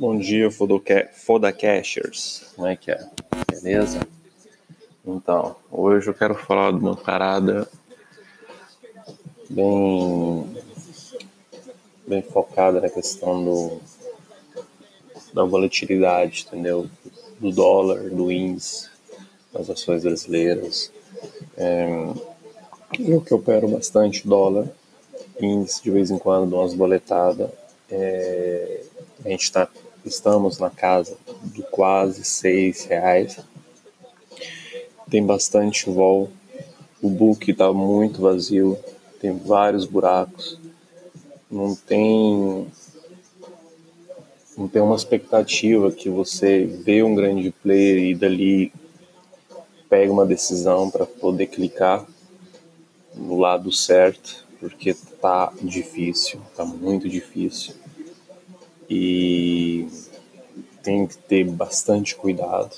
Bom dia, Fodacashers. Como é que é? Beleza? Então, hoje eu quero falar de uma parada bem, bem focada na questão do, da volatilidade, entendeu? Do dólar, do índice, das ações brasileiras. É, eu que opero bastante dólar, índice de vez em quando, dou umas boletadas. É, a gente está estamos na casa de quase seis reais. Tem bastante vol. O book está muito vazio, tem vários buracos. Não tem não tem uma expectativa que você vê um grande player e dali pega uma decisão para poder clicar no lado certo, porque tá difícil, tá muito difícil e tem que ter bastante cuidado,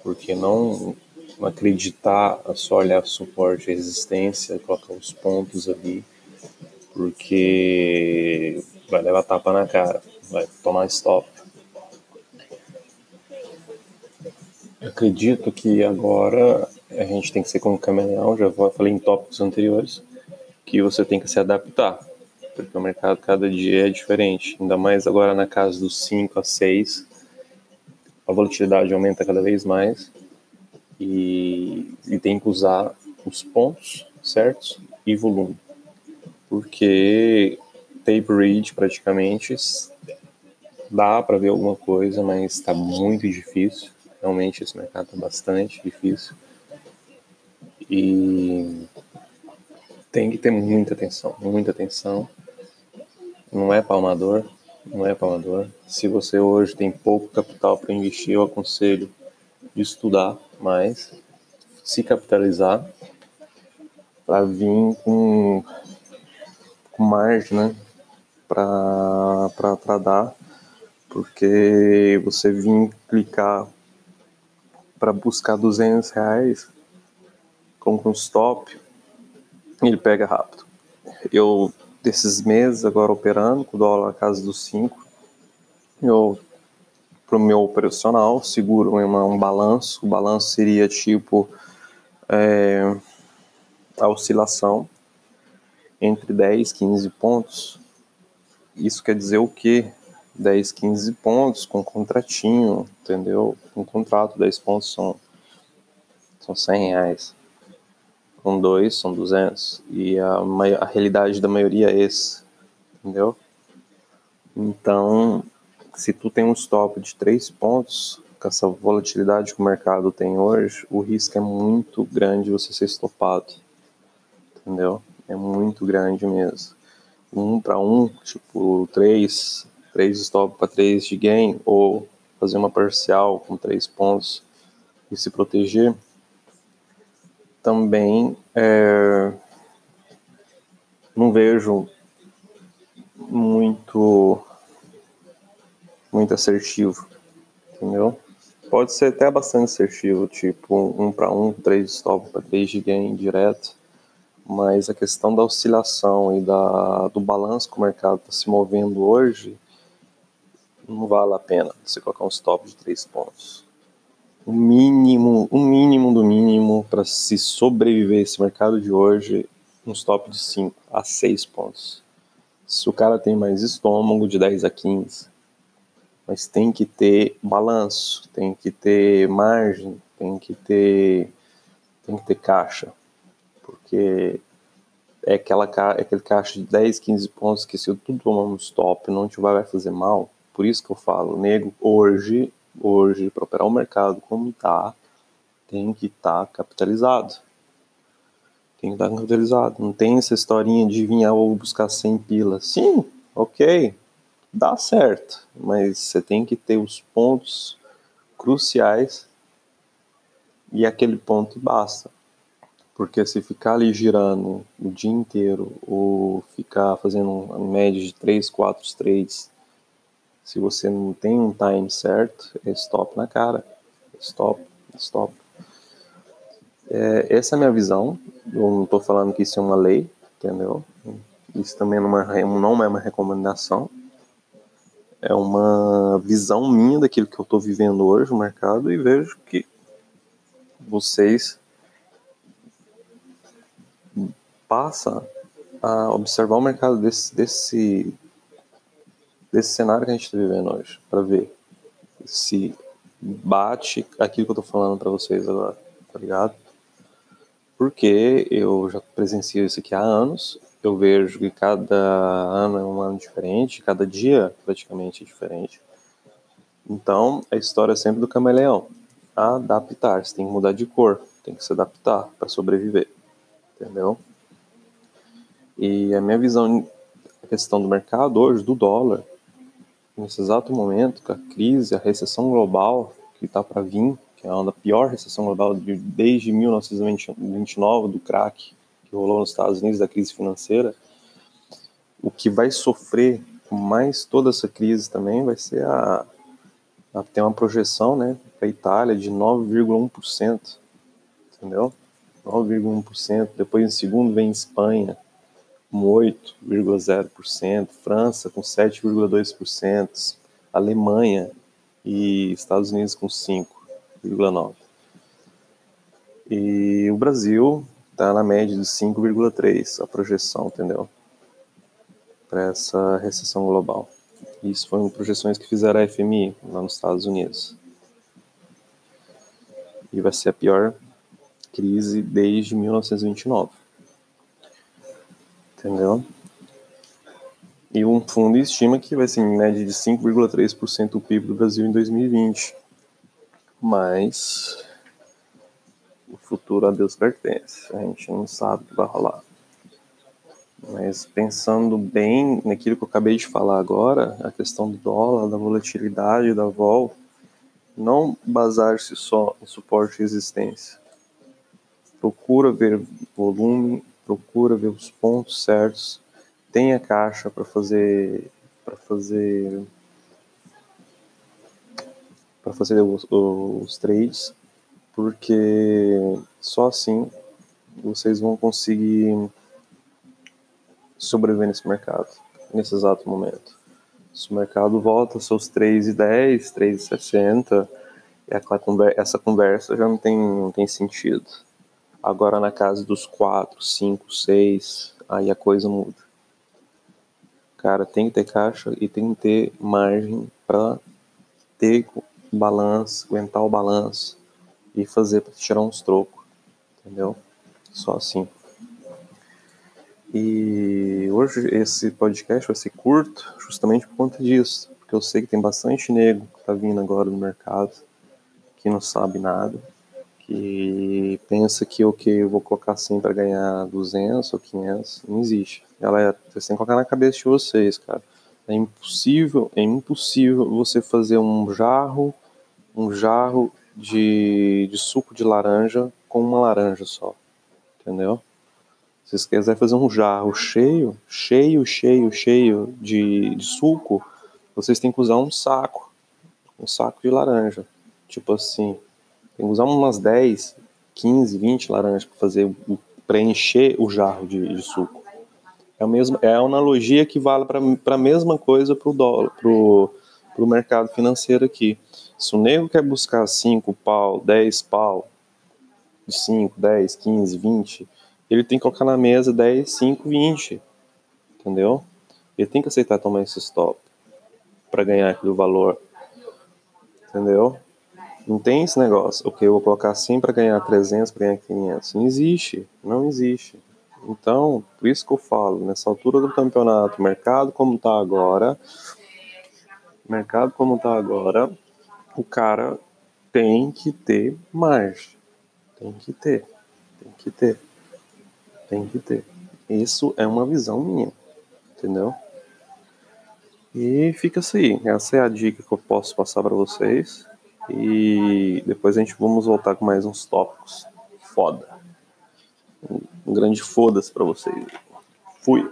porque não, acreditar é só olhar suporte e resistência, colocar os pontos ali, porque vai levar tapa na cara, vai tomar stop. Eu acredito que agora a gente tem que ser como camaleão, já falei em tópicos anteriores, que você tem que se adaptar porque o mercado cada dia é diferente, ainda mais agora na casa dos 5 a 6, a volatilidade aumenta cada vez mais e, e tem que usar os pontos certos e volume, porque tape read praticamente dá para ver alguma coisa, mas está muito difícil. Realmente esse mercado está bastante difícil e tem que ter muita atenção, muita atenção não é palmador, não é palmador. Se você hoje tem pouco capital para investir, eu aconselho estudar mais, se capitalizar para vir com, com margem, né? Para dar, porque você vir clicar para buscar 200 reais com um stop, ele pega rápido. Eu desses meses agora operando, com o dólar na casa dos 5. Eu, para o meu operacional, seguro uma, um balanço. O balanço seria tipo é, a oscilação entre 10 e 15 pontos. Isso quer dizer o quê? 10, 15 pontos com contratinho, entendeu? Um contrato, 10 pontos são, são 100 reais com dois são 200 e a, a realidade da maioria é esse, entendeu? Então, se tu tem um stop de três pontos, com essa volatilidade que o mercado tem hoje, o risco é muito grande você ser estopado, entendeu? É muito grande mesmo. Um para um, tipo três, três stop para três de gain, ou fazer uma parcial com três pontos e se proteger, também é, não vejo muito muito assertivo, entendeu? Pode ser até bastante assertivo, tipo um para um, três stop para três de gain direto, mas a questão da oscilação e da, do balanço que o mercado está se movendo hoje não vale a pena você colocar um stop de três pontos o mínimo, o mínimo do mínimo para se sobreviver esse mercado de hoje, um stop de 5 a 6 pontos. Se o cara tem mais estômago, de 10 a 15. Mas tem que ter balanço, tem que ter margem, tem que ter, tem que ter caixa. Porque é, aquela, é aquele caixa de 10, 15 pontos que se eu tudo tomar um stop não te vai fazer mal. Por isso que eu falo, nego, hoje hoje, para operar o mercado como está, tem que estar tá capitalizado. Tem que estar tá capitalizado. Não tem essa historinha de vir ou buscar 100 pilas. Sim, ok, dá certo, mas você tem que ter os pontos cruciais e aquele ponto basta. Porque se ficar ali girando o dia inteiro ou ficar fazendo uma média de 3, 4 trades se você não tem um time certo, é stop na cara. Stop, stop. É, essa é a minha visão. Eu não estou falando que isso é uma lei, entendeu? Isso também não é, não é uma recomendação. é uma visão minha daquilo que eu estou vivendo hoje no mercado e vejo que vocês passam a observar o mercado desse, desse, desse cenário que a gente está vivendo hoje, para ver se bate aquilo que eu estou falando para vocês agora, tá ligado? Porque eu já presencio isso aqui há anos eu vejo que cada ano é um ano diferente, cada dia praticamente é diferente. Então, a história é sempre do camaleão. Adaptar, você tem que mudar de cor, tem que se adaptar para sobreviver, entendeu? E a minha visão, a questão do mercado hoje, do dólar, nesse exato momento, com a crise, a recessão global que está para vir, que é uma pior recessão global desde 1929, do crack, que rolou nos Estados Unidos da crise financeira, o que vai sofrer mais toda essa crise também vai ser a, a ter uma projeção, né, para a Itália de 9,1%, entendeu? 9,1%. Depois em segundo vem Espanha com 8,0%, França com 7,2%, Alemanha e Estados Unidos com 5,9%. E o Brasil está na média de 5,3 a projeção, entendeu? Para essa recessão global. Isso foram projeções que fizeram a FMI lá nos Estados Unidos. E vai ser a pior crise desde 1929. Entendeu? E um fundo estima que vai ser em média de 5,3% o PIB do Brasil em 2020. Mas o futuro a Deus pertence. A gente não sabe o que vai rolar. Mas pensando bem naquilo que eu acabei de falar agora, a questão do dólar, da volatilidade, da vol, não basar-se só em suporte e resistência. Procura ver volume, procura ver os pontos certos, tenha caixa para fazer para fazer para fazer os, os trades porque só assim vocês vão conseguir sobreviver nesse mercado, nesse exato momento. Se o mercado volta aos seus 3,10, 3,60, essa conversa já não tem, não tem sentido. Agora na casa dos 4, 5, 6, aí a coisa muda. Cara, tem que ter caixa e tem que ter margem para ter balanço, aguentar o balanço e fazer para tirar uns trocos, entendeu? Só assim. E hoje esse podcast vai ser curto, justamente por conta disso, porque eu sei que tem bastante nego que tá vindo agora no mercado, que não sabe nada, que pensa que o que eu vou colocar assim para ganhar 200 ou 500, não existe. Galera, vocês têm que colocar na cabeça de vocês, cara. É impossível, é impossível você fazer um jarro, um jarro de, de suco de laranja com uma laranja só. Entendeu? Se vocês quiserem fazer um jarro cheio, cheio, cheio, cheio de, de suco, vocês têm que usar um saco. Um saco de laranja. Tipo assim, tem que usar umas 10, 15, 20 laranjas para fazer preencher o jarro de, de, suco. É a mesma, é a analogia que vale para a mesma coisa para o dólar, para o mercado financeiro aqui. Se o nego quer buscar 5 pau, 10 pau, 5, 10, 15, 20, ele tem que colocar na mesa 10, 5, 20. Entendeu? Ele tem que aceitar tomar esse stop para ganhar aquele valor. Entendeu? Não tem esse negócio. Ok, eu vou colocar assim para ganhar 300, para ganhar 500. Não existe. Não existe. Então, por isso que eu falo, nessa altura do campeonato, mercado como está agora, mercado como está agora, o cara tem que ter margem. Tem que ter. Tem que ter. Tem que ter. Isso é uma visão minha. Entendeu? E fica assim. Essa é a dica que eu posso passar para vocês. E depois a gente vamos voltar com mais uns tópicos. Foda. Um grande foda-se pra vocês. Fui.